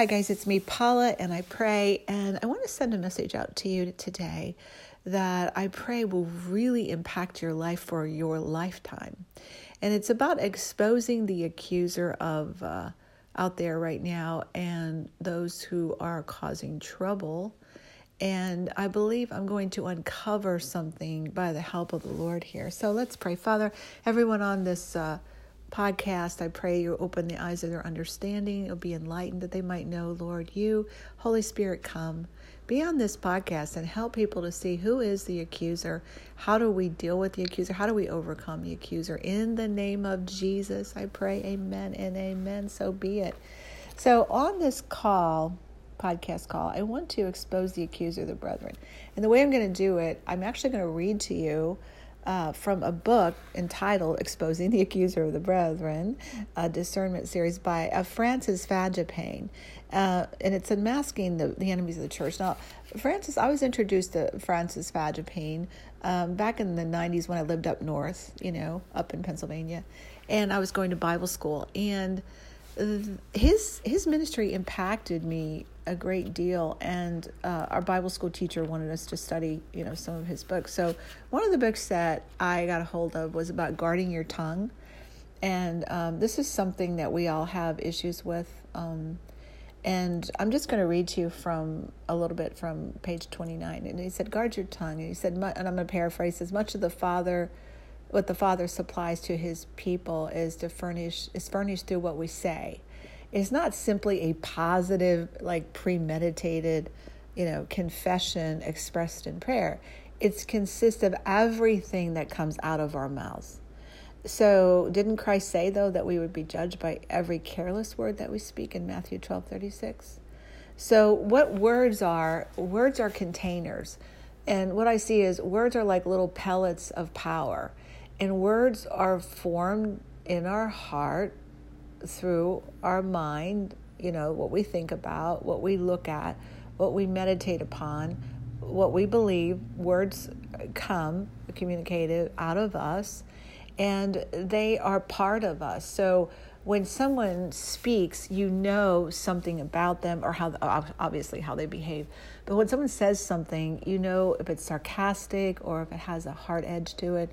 Hi, guys, it's me, Paula, and I pray. And I want to send a message out to you today that I pray will really impact your life for your lifetime. And it's about exposing the accuser of uh, out there right now and those who are causing trouble. And I believe I'm going to uncover something by the help of the Lord here. So let's pray. Father, everyone on this. Uh, podcast. I pray you open the eyes of their understanding, it'll be enlightened that they might know, Lord, you, Holy Spirit, come. Be on this podcast and help people to see who is the accuser. How do we deal with the accuser? How do we overcome the accuser? In the name of Jesus, I pray, amen and amen. So be it. So, on this call, podcast call, I want to expose the accuser the brethren. And the way I'm going to do it, I'm actually going to read to you uh, from a book entitled Exposing the Accuser of the Brethren, a discernment series by uh, Francis Frangipane. Uh, and it's unmasking the, the enemies of the church. Now, Francis, I was introduced to Francis Frangipane um, back in the 90s when I lived up north, you know, up in Pennsylvania. And I was going to Bible school. And his his ministry impacted me a great deal and uh, our bible school teacher wanted us to study you know some of his books so one of the books that i got a hold of was about guarding your tongue and um, this is something that we all have issues with um, and i'm just going to read to you from a little bit from page 29 and he said guard your tongue and he said and i'm going to paraphrase as much of the father what the Father supplies to his people is to furnish is furnished through what we say. It's not simply a positive, like premeditated, you know, confession expressed in prayer. It consists of everything that comes out of our mouths. So, didn't Christ say though that we would be judged by every careless word that we speak in Matthew twelve thirty six? So, what words are? Words are containers. And what I see is words are like little pellets of power. And words are formed in our heart through our mind, you know, what we think about, what we look at, what we meditate upon, what we believe. Words come communicated out of us, and they are part of us. So when someone speaks, you know something about them or how obviously how they behave. But when someone says something, you know if it's sarcastic or if it has a hard edge to it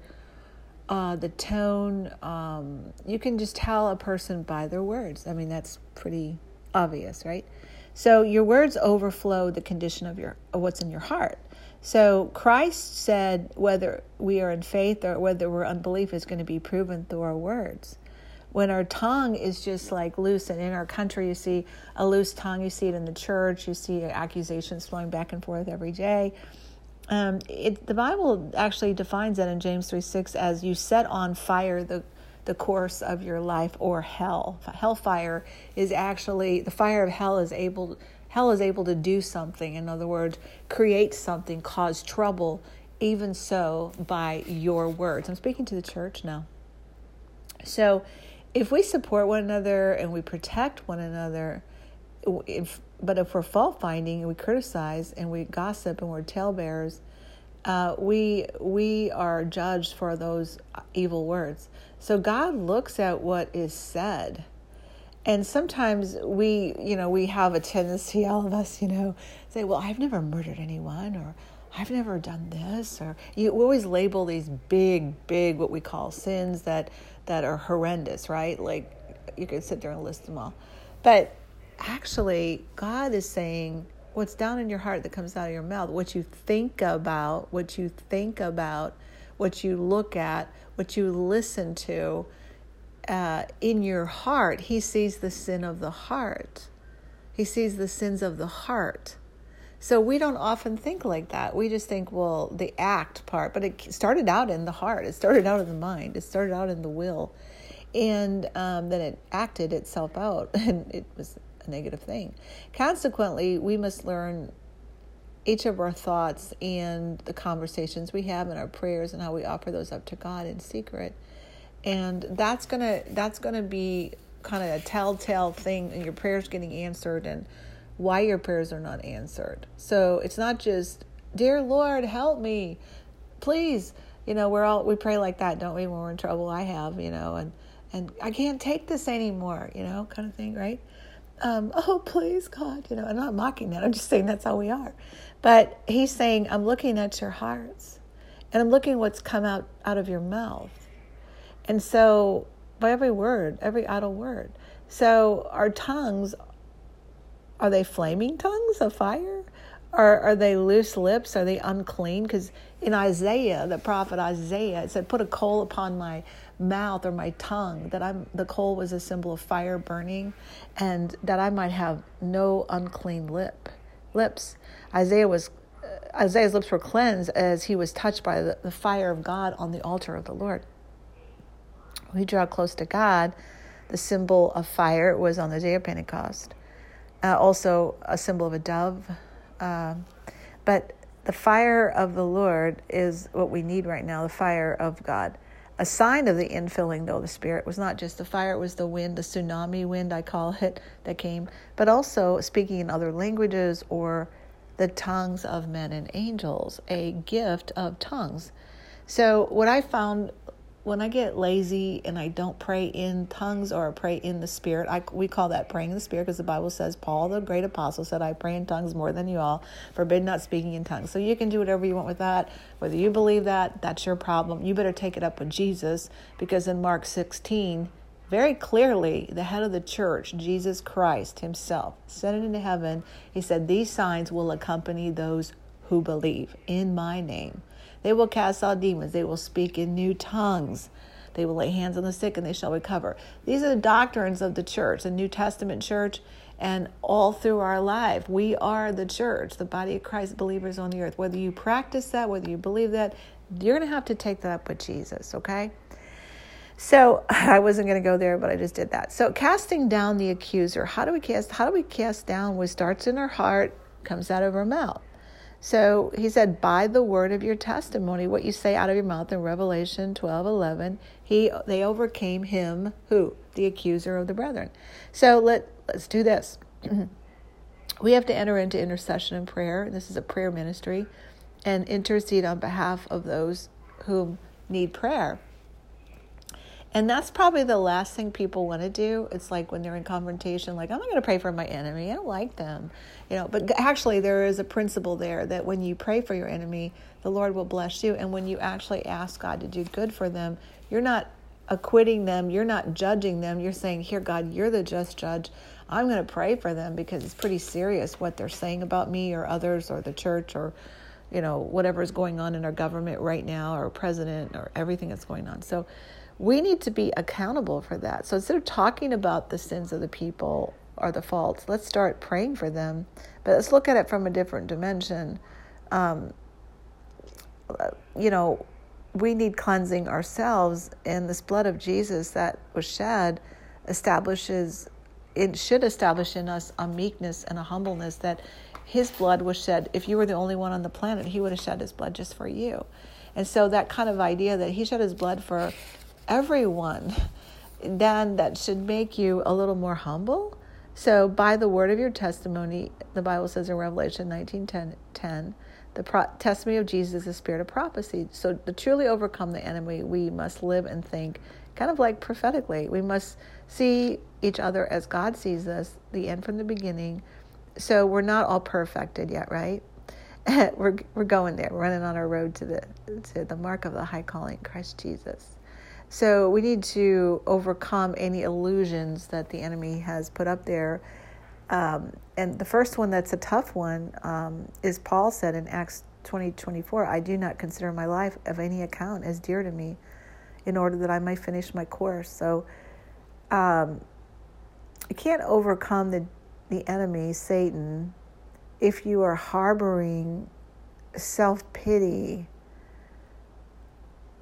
uh, the tone. Um, you can just tell a person by their words. I mean, that's pretty obvious, right? So your words overflow the condition of your of what's in your heart. So Christ said whether we are in faith or whether we're unbelief is going to be proven through our words. When our tongue is just like loose, and in our country, you see a loose tongue, you see it in the church, you see accusations flowing back and forth every day um, it, the Bible actually defines that in James 3 6 as you set on fire the, the course of your life or hell. Hellfire is actually, the fire of hell is able, hell is able to do something. In other words, create something, cause trouble, even so by your words. I'm speaking to the church now. So if we support one another and we protect one another, if but if we're fault finding and we criticize and we gossip and we're talebearers, uh, we we are judged for those evil words. So God looks at what is said, and sometimes we, you know, we have a tendency, all of us, you know, say, "Well, I've never murdered anyone," or "I've never done this," or you always label these big, big what we call sins that that are horrendous, right? Like you could sit there and list them all, but actually, God is saying, what's down in your heart that comes out of your mouth, what you think about, what you think about, what you look at, what you listen to uh, in your heart, He sees the sin of the heart. He sees the sins of the heart. So we don't often think like that. We just think, well, the act part, but it started out in the heart. It started out in the mind. It started out in the will, and um, then it acted itself out, and it was negative thing. Consequently, we must learn each of our thoughts and the conversations we have and our prayers and how we offer those up to God in secret. And that's gonna that's gonna be kind of a telltale thing and your prayers getting answered and why your prayers are not answered. So it's not just, dear Lord, help me, please. You know, we're all we pray like that, don't we? When we're in trouble, I have, you know, and and I can't take this anymore, you know, kind of thing, right? Um, oh, please, God, you know, I'm not mocking that. I'm just saying that's how we are. But he's saying, I'm looking at your hearts and I'm looking what's come out, out of your mouth. And so, by every word, every idle word. So, our tongues, are they flaming tongues of fire? Or are they loose lips? Are they unclean? Because in Isaiah, the prophet Isaiah, it said, Put a coal upon my mouth or my tongue, that I'm the coal was a symbol of fire burning, and that I might have no unclean lip lips. Isaiah was uh, Isaiah's lips were cleansed as he was touched by the, the fire of God on the altar of the Lord. We draw close to God. The symbol of fire was on the day of Pentecost. Uh, also, a symbol of a dove. Uh, but the fire of the Lord is what we need right now the fire of God a sign of the infilling, though, the Spirit was not just the fire, it was the wind, the tsunami wind, I call it, that came, but also speaking in other languages or the tongues of men and angels, a gift of tongues. So, what I found when I get lazy and I don't pray in tongues or pray in the Spirit, I, we call that praying in the Spirit because the Bible says, Paul, the great apostle, said, I pray in tongues more than you all, forbid not speaking in tongues. So you can do whatever you want with that. Whether you believe that, that's your problem. You better take it up with Jesus because in Mark 16, very clearly, the head of the church, Jesus Christ himself, said it into heaven. He said, These signs will accompany those who believe in my name. They will cast out demons. They will speak in new tongues. They will lay hands on the sick and they shall recover. These are the doctrines of the church, the New Testament church, and all through our life. We are the church, the body of Christ believers on the earth. Whether you practice that, whether you believe that, you're going to have to take that up with Jesus, okay? So I wasn't going to go there, but I just did that. So casting down the accuser. How do we cast? How do we cast down? What starts in our heart comes out of our mouth. So he said, by the word of your testimony, what you say out of your mouth in Revelation 12 11, he, they overcame him, who? The accuser of the brethren. So let, let's do this. we have to enter into intercession and prayer. This is a prayer ministry and intercede on behalf of those who need prayer. And that's probably the last thing people want to do. It's like when they're in confrontation, like, I'm not going to pray for my enemy. I don't like them. You know, but actually, there is a principle there that when you pray for your enemy, the Lord will bless you. And when you actually ask God to do good for them, you're not acquitting them, you're not judging them. You're saying, Here, God, you're the just judge. I'm going to pray for them because it's pretty serious what they're saying about me or others or the church or you know whatever is going on in our government right now or president or everything that's going on so we need to be accountable for that. So instead of talking about the sins of the people or the faults, let's start praying for them. But let's look at it from a different dimension. Um, you know, we need cleansing ourselves, and this blood of Jesus that was shed establishes, it should establish in us a meekness and a humbleness that his blood was shed. If you were the only one on the planet, he would have shed his blood just for you. And so that kind of idea that he shed his blood for everyone, then that should make you a little more humble. So, by the word of your testimony, the Bible says in Revelation 19 10, 10 the pro- testimony of Jesus is the spirit of prophecy. So, to truly overcome the enemy, we must live and think kind of like prophetically. We must see each other as God sees us, the end from the beginning. So, we're not all perfected yet, right? we're, we're going there, we're running on our road to the, to the mark of the high calling, Christ Jesus. So we need to overcome any illusions that the enemy has put up there. Um, and the first one that's a tough one um, is Paul said in Acts 20 24, I do not consider my life of any account as dear to me in order that I might finish my course. So um, you can't overcome the, the enemy, Satan, if you are harboring self pity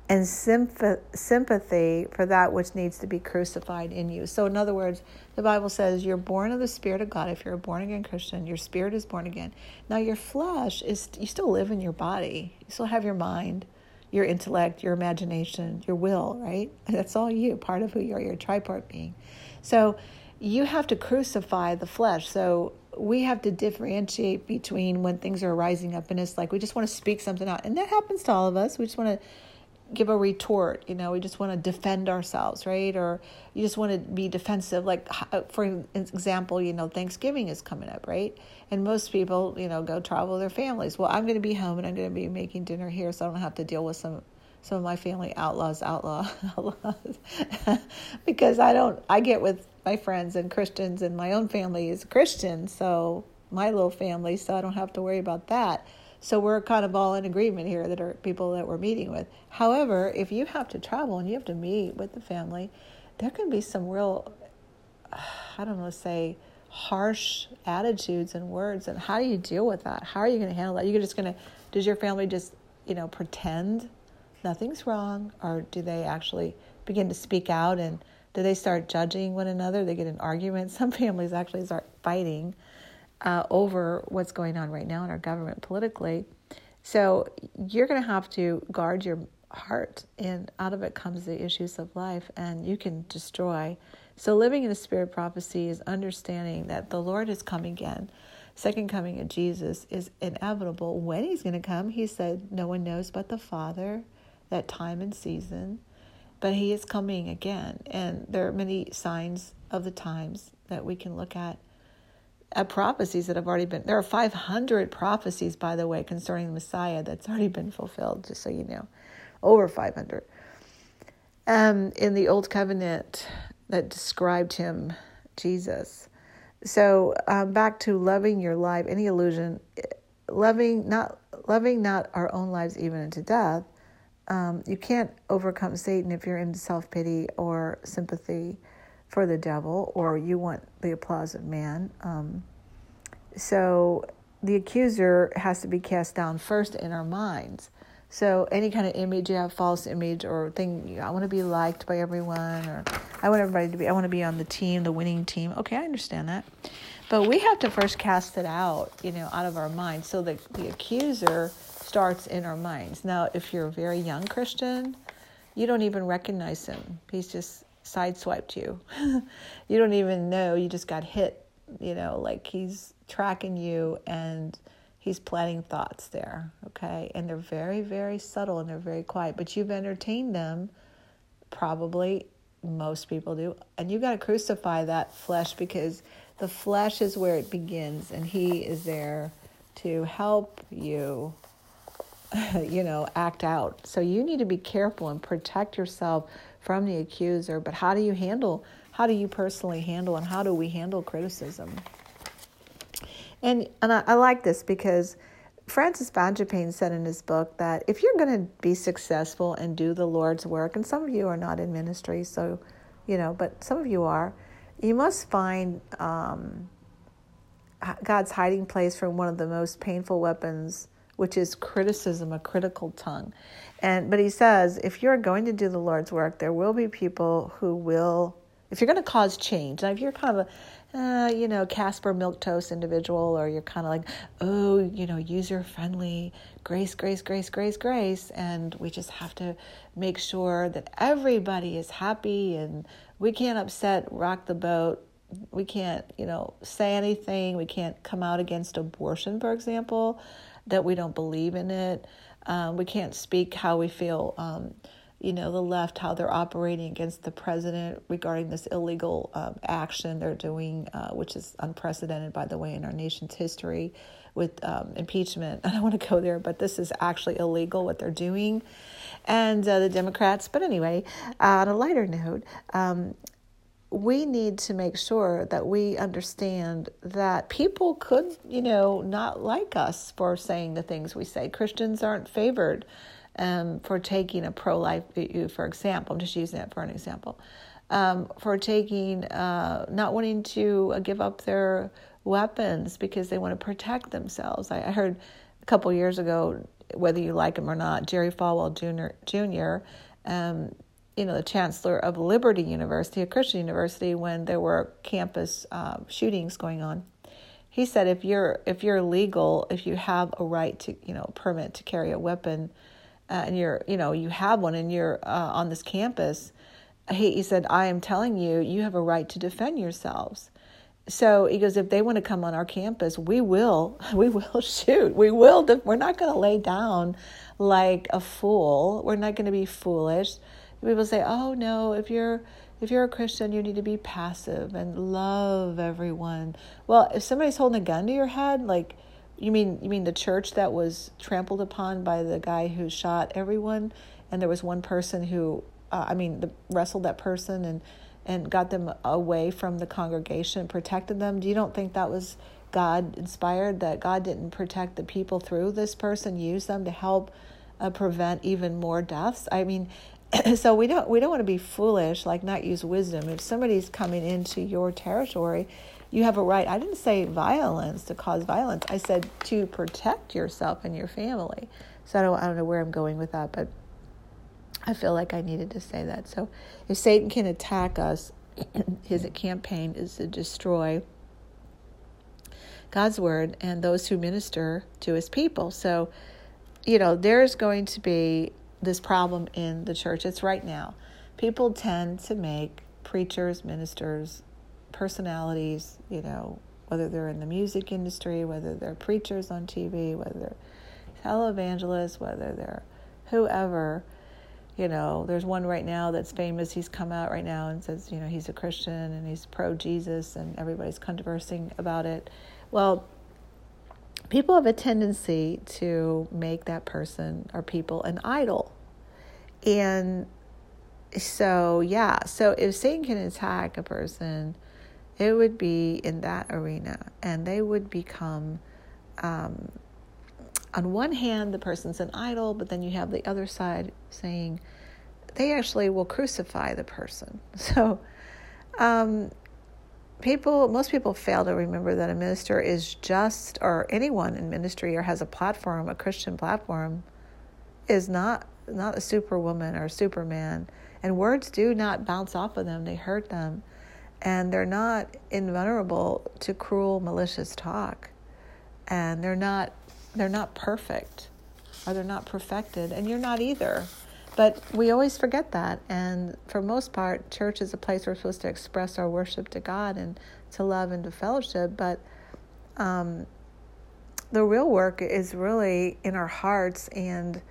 and sympathy for that which needs to be crucified in you. So, in other words, the Bible says you're born of the Spirit of God. If you're a born again Christian, your spirit is born again. Now, your flesh is, you still live in your body, you still have your mind, your intellect, your imagination, your will, right? That's all you, part of who you are, your tripart being. So, you have to crucify the flesh. So, we have to differentiate between when things are rising up in us, like we just want to speak something out. And that happens to all of us. We just want to give a retort. You know, we just want to defend ourselves, right? Or you just want to be defensive. Like, uh, for example, you know, Thanksgiving is coming up, right? And most people, you know, go travel with their families. Well, I'm going to be home and I'm going to be making dinner here, so I don't have to deal with some some of my family outlaws, outlaw, outlaws, because I don't. I get with my friends and Christians, and my own family is Christian, so my little family, so I don't have to worry about that. So we're kind of all in agreement here that are people that we're meeting with. However, if you have to travel and you have to meet with the family, there can be some real, I don't know, say harsh attitudes and words. And how do you deal with that? How are you going to handle that? You're just going to, does your family just, you know, pretend nothing's wrong? Or do they actually begin to speak out and do they start judging one another? They get in arguments. Some families actually start fighting uh, over what's going on right now in our government politically. So you're going to have to guard your heart, and out of it comes the issues of life, and you can destroy. So living in a spirit prophecy is understanding that the Lord is coming again. Second coming of Jesus is inevitable. When he's going to come, he said, no one knows but the Father, that time and season. But he is coming again, and there are many signs of the times that we can look at at prophecies that have already been there are 500 prophecies by the way concerning the messiah that's already been fulfilled just so you know over 500 um, in the old covenant that described him jesus. So um, back to loving your life any illusion loving not loving not our own lives even into death um, you can't overcome satan if you're in self-pity or sympathy for the devil or you want the applause of man. Um, so the accuser has to be cast down first in our minds. So any kind of image you have, false image or thing, I want to be liked by everyone, or I want everybody to be, I want to be on the team, the winning team. Okay, I understand that, but we have to first cast it out, you know, out of our minds. So the the accuser starts in our minds. Now, if you're a very young Christian, you don't even recognize him. He's just sideswiped you. you don't even know you just got hit, you know, like he's tracking you and he's planting thoughts there, okay? And they're very, very subtle and they're very quiet, but you've entertained them, probably most people do, and you got to crucify that flesh because the flesh is where it begins, and he is there to help you you know, act out. So you need to be careful and protect yourself from the accuser. But how do you handle, how do you personally handle, and how do we handle criticism? And, and I, I like this because Francis Frangipane said in his book that if you're going to be successful and do the Lord's work, and some of you are not in ministry, so, you know, but some of you are, you must find um, God's hiding place from one of the most painful weapons which is criticism, a critical tongue. And but he says, if you're going to do the Lord's work, there will be people who will, if you're going to cause change. Now, if you're kind of a, uh, you know, Caspar Milquetoast individual, or you're kind of like, oh, you know, user friendly, grace, grace, grace, grace, grace, and we just have to make sure that everybody is happy, and we can't upset, rock the boat. We can't, you know, say anything. We can't come out against abortion, for example that we don't believe in it. Um, we can't speak how we feel, um, you know, the left, how they're operating against the president regarding this illegal um, action they're doing, uh, which is unprecedented, by the way, in our nation's history with um, impeachment. I don't want to go there, but this is actually illegal what they're doing. And uh, the Democrats, but anyway, uh, on a lighter note, um, we need to make sure that we understand that people could, you know, not like us for saying the things we say. Christians aren't favored um, for taking a pro life view, for example. I'm just using that for an example. Um, for taking, uh, not wanting to uh, give up their weapons because they want to protect themselves. I, I heard a couple years ago, whether you like him or not, Jerry Falwell Jr. Jr. Um, you know, the chancellor of Liberty University, a Christian university, when there were campus uh, shootings going on. He said, if you're if you're legal, if you have a right to, you know, permit to carry a weapon, uh, and you're, you know, you have one, and you're uh, on this campus, he, he said, I am telling you, you have a right to defend yourselves. so he goes, if they want to come on our campus, we will, we will shoot. We will, we're not going to lay down like a fool. We're not going to be foolish. People say, oh no, if you're, if you're a Christian, you need to be passive and love everyone. Well, if somebody's holding a gun to your head, like, you mean you mean the church that was trampled upon by the guy who shot everyone, and there was one person who, uh, I mean, the, wrestled that person and and got them away from the congregation, protected them. Do you don't think that was God inspired? That God didn't protect the people through this person, use them to help uh, prevent even more deaths? I mean, so we don't we don't want to be foolish, like not use wisdom. If somebody's coming into your territory, you have a right. I didn't say violence to cause violence. I said to protect yourself and your family. So I don't I don't know where I'm going with that, but I feel like I needed to say that. So if Satan can attack us, his campaign is to destroy God's word and those who minister to his people. So, you know, there's going to be this problem in the church. It's right now. People tend to make preachers, ministers, personalities, you know, whether they're in the music industry, whether they're preachers on TV, whether they're televangelists, whether they're whoever, you know, there's one right now that's famous. He's come out right now and says, you know, he's a Christian and he's pro Jesus and everybody's conversing about it. Well, people have a tendency to make that person or people an idol. And so, yeah, so if Satan can attack a person, it would be in that arena and they would become. Um, on one hand, the person's an idol, but then you have the other side saying they actually will crucify the person. So, um, people, most people fail to remember that a minister is just, or anyone in ministry or has a platform, a Christian platform, is not not a superwoman or a superman. And words do not bounce off of them; they hurt them, and they're not invulnerable to cruel, malicious talk, and they're not they're not perfect or they're not perfected, and you're not either. But we always forget that. And for most part, church is a place we're supposed to express our worship to God and to love and to fellowship. But um, the real work is really in our hearts and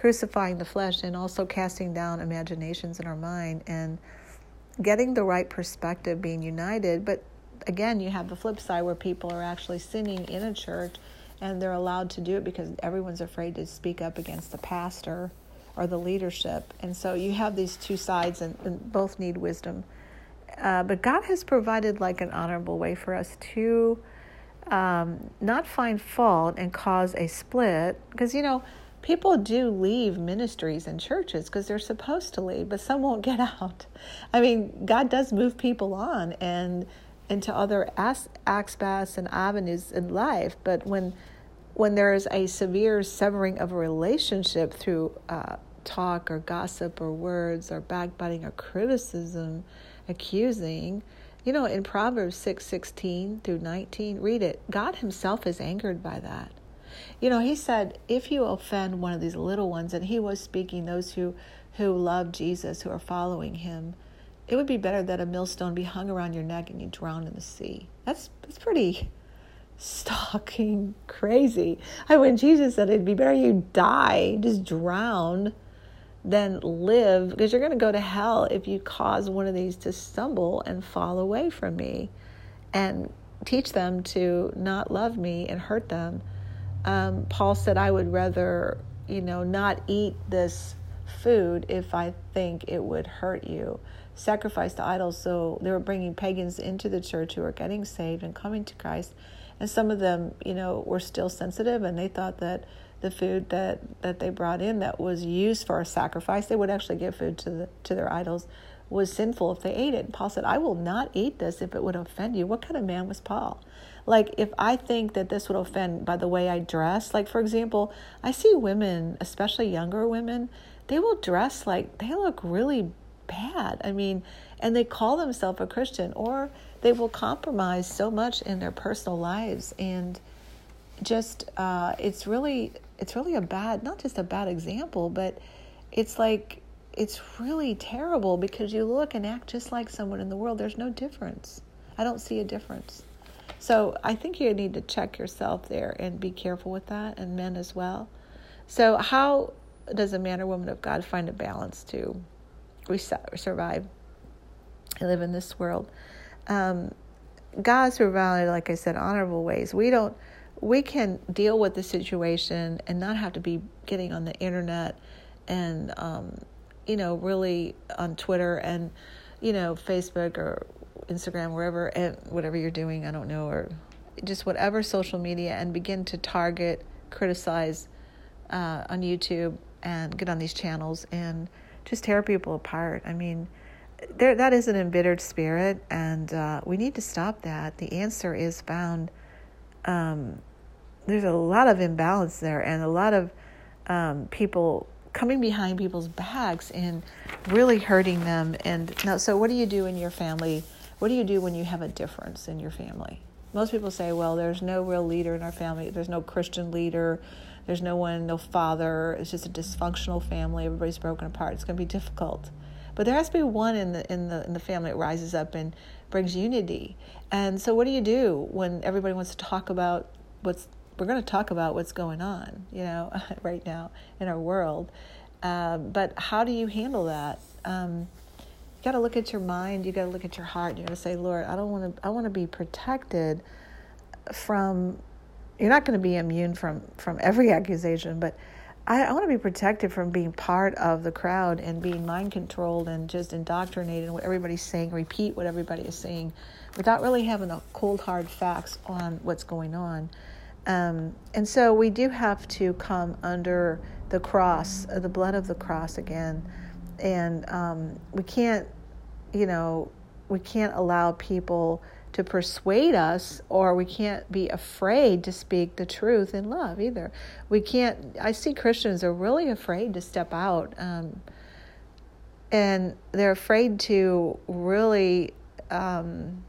crucifying the flesh and also casting down imaginations in our mind and getting the right perspective, being united. But again, you have the flip side where people are actually sinning in a church and they're allowed to do it because everyone's afraid to speak up against the pastor or the leadership. And so you have these two sides, and, and both need wisdom. Uh, but God has provided like an honorable way for us to um, not find fault and cause a split. Because, you know, people do leave ministries and churches because they're supposed to leave, but some won't get out. I mean, God does move people on and into other aspects and avenues in life, but when when there is a severe severing of a relationship through uh, talk or gossip or words or backbiting or criticism, accusing, you know, in Proverbs 6 16 through 19, read it. God Himself is angered by that. You know, He said, if you offend one of these little ones, and He was speaking those who, who love Jesus, who are following Him, it would be better that a millstone be hung around your neck and you drown in the sea. That's, that's pretty stalking crazy. I when Jesus said it'd be better you die, just drown, than live, because you're going to go to hell if you cause one of these to stumble and fall away from me, and teach them to not love me and hurt them. Um, Paul said, I would rather, you know, not eat this food if I think it would hurt you. Sacrifice to idols. So they were bringing pagans into the church who were getting saved and coming to Christ and some of them, you know, were still sensitive, and they thought that the food that that they brought in that was used for a sacrifice, they would actually give food to the to their idols, was sinful if they ate it. And Paul said, "I will not eat this if it would offend you." What kind of man was Paul? Like, if I think that this would offend by the way I dress, like for example, I see women, especially younger women, they will dress like they look really bad. I mean, and they call themselves a Christian or they will compromise so much in their personal lives and just uh, it's really it's really a bad not just a bad example but it's like it's really terrible because you look and act just like someone in the world there's no difference I don't see a difference. So I think you need to check yourself there and be careful with that, and men as well. So, how does a man or woman of God find a balance to survive and live in this world? Um, God's provided, like I said, honorable ways. We don't, we can deal with the situation and not have to be getting on the internet and, um, you know, really on Twitter and, you know, Facebook or Instagram, wherever, and whatever you're doing, I don't know, or just whatever social media, and begin to target, criticize uh, on YouTube, and get on these channels and just tear people apart. I mean, there that is an embittered spirit, and uh, we need to stop that. The answer is found. Um, there's a lot of imbalance there, and a lot of um, people coming behind people's backs and really hurting them. And now, so what do you do in your family? What do you do when you have a difference in your family? Most people say, well, there's no real leader in our family. There's no Christian leader. There's no one, no father. It's just a dysfunctional family. Everybody's broken apart. It's going to be difficult. But there has to be one in the in the in the family that rises up and brings unity. And so, what do you do when everybody wants to talk about what's we're going to talk about what's going on, you know, right now in our world. Uh, but how do you handle that? Um, you got to look at your mind. You got to look at your heart. You got to say, Lord, I don't want to. I want to be protected from. You're not going to be immune from from every accusation, but I, I want to be protected from being part of the crowd and being mind controlled and just indoctrinated in what everybody's saying, repeat what everybody is saying, without really having the cold hard facts on what's going on. Um, and so we do have to come under the cross, the blood of the cross again and um, we can't, you know, we can't allow people to persuade us, or we can't be afraid to speak the truth in love either. We can't. I see Christians are really afraid to step out, um, and they're afraid to really. Um,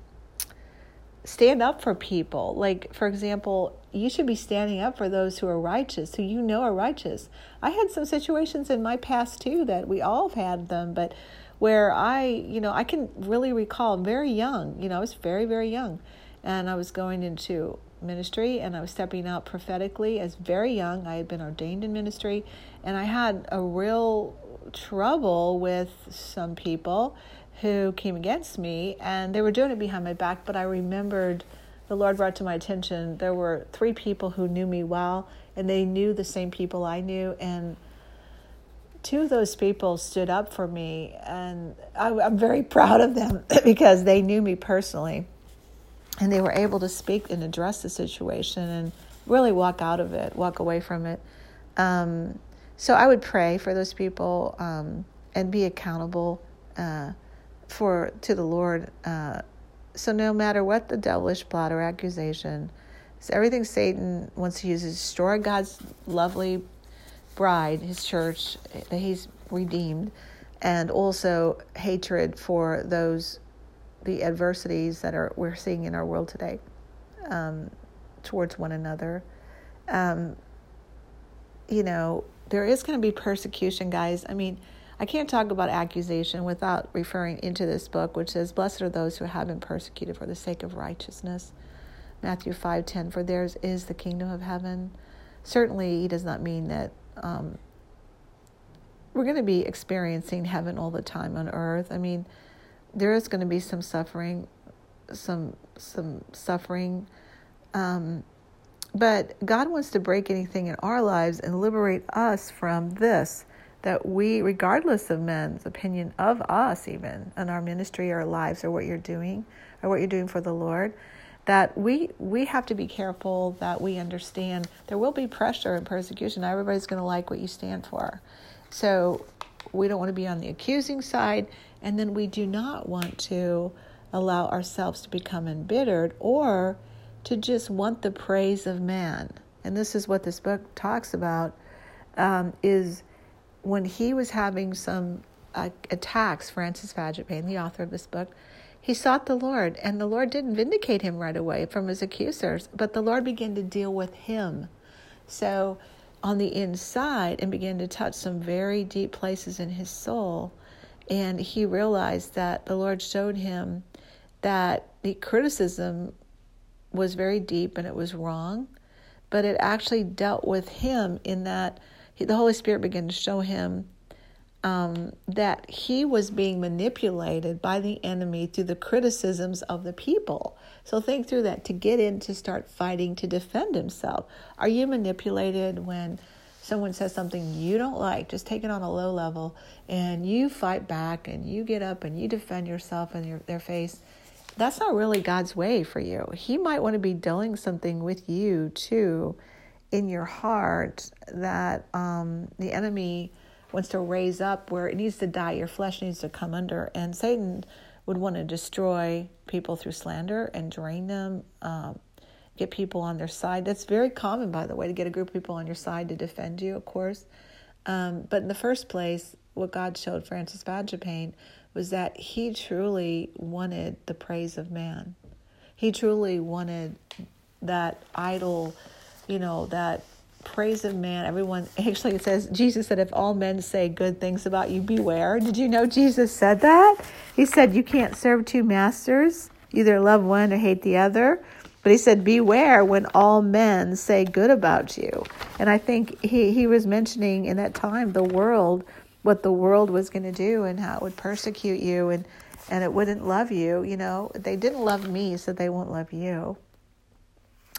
stand up for people. Like, for example, you should be standing up for those who are righteous, who you know are righteous. I had some situations in my past too that we all have had them, but where I, you know, I can really recall very young, you know, I was very, very young, and I was going into ministry and I was stepping out prophetically as very young. I had been ordained in ministry, and I had a real trouble with some people who came against me, and they were doing it behind my back. But I remembered the Lord brought to my attention there were three people who knew me well, and they knew the same people I knew, and two of those people stood up for me, and I, am very proud of them because they knew me personally, and they were able to speak and address the situation and really walk out of it, walk away from it. Um, so I would pray for those people um, and be accountable. Uh, for to the Lord. Uh, so no matter what the devilish plot or accusation, it's everything Satan wants to use is destroy God's lovely bride, His church that He's redeemed, and also hatred for those the adversities that are we're seeing in our world today um, towards one another. Um, you know, there is going to be persecution, guys. I mean I can't talk about accusation without referring into this book, which says, Blessed are those who have been persecuted for the sake of righteousness. Matthew 5.10, for theirs is the kingdom of heaven. Certainly, he does not mean that um, we're going to be experiencing heaven all the time on earth. I mean, there is going to be some suffering, some some suffering, um, but God wants to break anything in our lives and liberate us from this that we, regardless of men's opinion of us, even in our ministry, our lives, or what you're doing, or what you're doing for the Lord, that we we have to be careful that we understand there will be pressure and persecution. Everybody's going to like what you stand for, so we don't want to be on the accusing side, and then we do not want to allow ourselves to become embittered or to just want the praise of man. And this is what this book talks about: um, is when he was having some uh, attacks, Francis Frangipane, the author of this book, he sought the Lord, and the Lord didn't vindicate him right away from his accusers, but the Lord began to deal with him. So, on the inside, and began to touch some very deep places in his soul. And he realized that the Lord showed him that the criticism was very deep and it was wrong, but it actually dealt with him in that he, the Holy Spirit began to show him um, that he was being manipulated by the enemy through the criticisms of the people. So think through that to get in to start fighting to defend himself. Are you manipulated when someone says something you don't like, just take it on a low level, and you fight back and you get up and you defend yourself in your, their face? That's not really God's way for you. He might want to be doing something with you too in your heart that um, the enemy wants to raise up where it needs to die. Your flesh needs to come under. And Satan would want to destroy people through slander and drain them, um, get people on their side. That's very common, by the way, to get a group of people on your side to defend you, of course. Um, but in the first place, what God showed Francis Frangipane was that he truly wanted the praise of man. He truly wanted that idol, you know, that praise of man. Everyone, actually, it says, Jesus said, if all men say good things about you, beware. Did you know Jesus said that? He said, you can't serve two masters, either love one or hate the other. But he said, beware when all men say good about you. And I think he, he was mentioning in that time the world, what the world was going to do and how it would persecute you and, and it wouldn't love you. You know, they didn't love me, so they won't love you.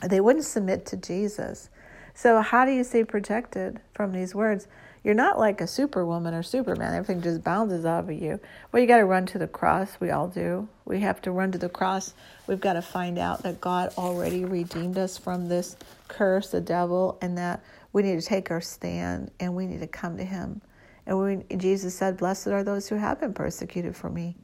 They wouldn't submit to Jesus. So, how do you stay protected from these words? You're not like a superwoman or superman. Everything just bounces off of you. Well, you got to run to the cross. We all do. We have to run to the cross. We've got to find out that God already redeemed us from this curse, the devil, and that we need to take our stand and we need to come to Him. And we, Jesus said, Blessed are those who have been persecuted for me,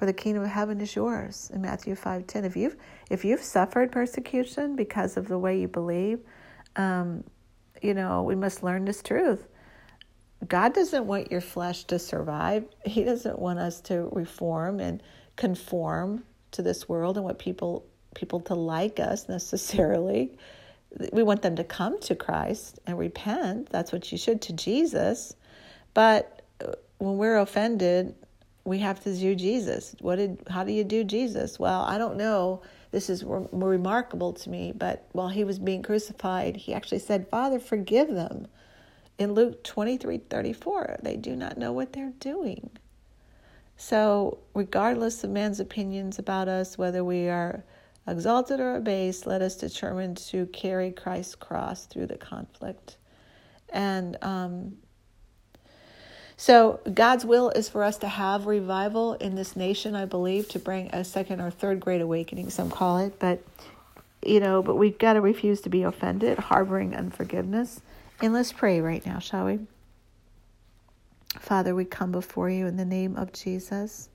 for the kingdom of heaven is yours. In Matthew 5 10. If you've, if you've suffered persecution because of the way you believe, um, you know, we must learn this truth. God doesn't want your flesh to survive. He doesn't want us to reform and conform to this world and what people people to like us necessarily. We want them to come to Christ and repent. That's what you should to Jesus. But when we're offended, we have to do Jesus. What did how do you do Jesus? Well, I don't know this is re- remarkable to me. But while he was being crucified, he actually said, Father, forgive them. In Luke 23 34, they do not know what they're doing. So, regardless of man's opinions about us, whether we are exalted or abased, let us determine to carry Christ's cross through the conflict. And um, so, God's will is for us to have revival in this nation, I believe, to bring a second or third great awakening, some call it. But, you know, but we've got to refuse to be offended, harboring unforgiveness. And let's pray right now, shall we? Father, we come before you in the name of Jesus.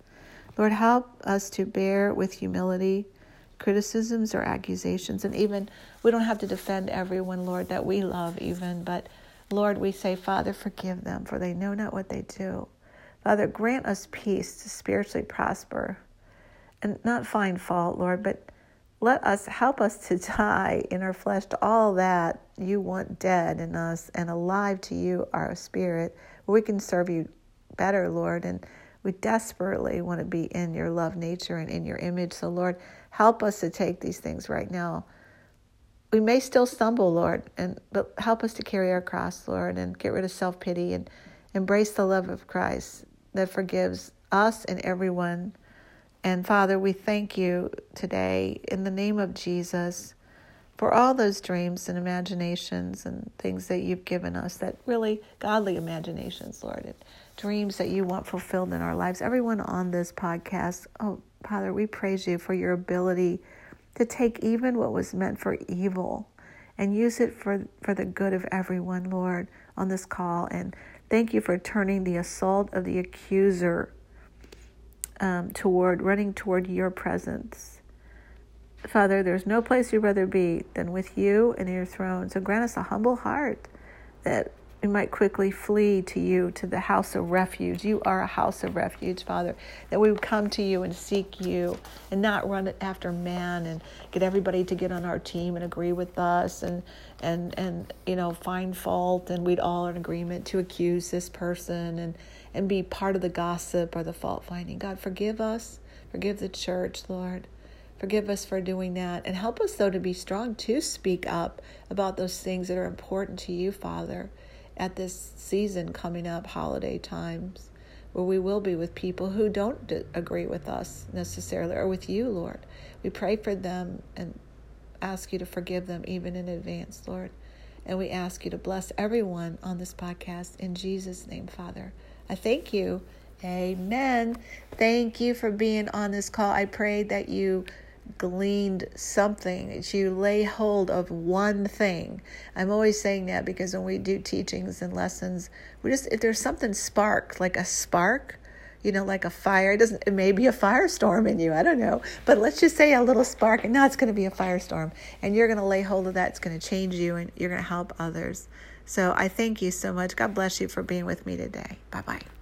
Lord, help us to bear with humility criticisms or accusations. And even, we don't have to defend everyone, Lord, that we love, even, but Lord, we say, Father, forgive them, for they know not what they do. Father, grant us peace to spiritually prosper and not find fault, Lord, but let us help us to die in our flesh to all that you want dead in us and alive to you, our spirit, we can serve you better, Lord. And we desperately want to be in your love nature and in your image. So, Lord, help us to take these things right now we may still stumble, Lord, and but help us to carry our cross, Lord, and get rid of self pity and embrace the love of Christ that forgives us and everyone. And Father, we thank you today in the name of Jesus for all those dreams and imaginations and things that you've given us that really godly imaginations, Lord, and dreams that you want fulfilled in our lives. Everyone on this podcast, oh, Father, we praise you for your ability to take even what was meant for evil and use it for, for the good of everyone, Lord, on this call. And thank you for turning the assault of the accuser um, toward, running toward your presence. Father, there's no place you'd rather be than with you and your throne. So grant us a humble heart that we might quickly flee to you, to the house of refuge. You are a house of refuge, Father, that we would come to you and seek you and not run after man and get everybody to get on our team and agree with us and, and, and you know, find fault and we'd all in agreement to accuse this person and, and be part of the gossip or the fault finding. God, forgive us. Forgive the church, Lord. Forgive us for doing that. And help us, though, to be strong to speak up about those things that are important to you, Father, at this season coming up, holiday times, where we will be with people who don't agree with us necessarily or with you, Lord. We pray for them and ask you to forgive them even in advance, Lord. And we ask you to bless everyone on this podcast in Jesus' name, Father. I thank you. Amen. Thank you for being on this call. I pray that you gleaned something, you lay hold of one thing. I'm always saying that because when we do teachings and lessons, we just, if there's something sparked, like a spark, you know, like a fire. It doesn't. It may be a firestorm in you. I don't know. But let's just say a little spark, and now it's to be a firestorm, and you're to lay hold of that. It's to change you, and you're to help others. So I thank you so much. God bless you for being with me today. Bye bye.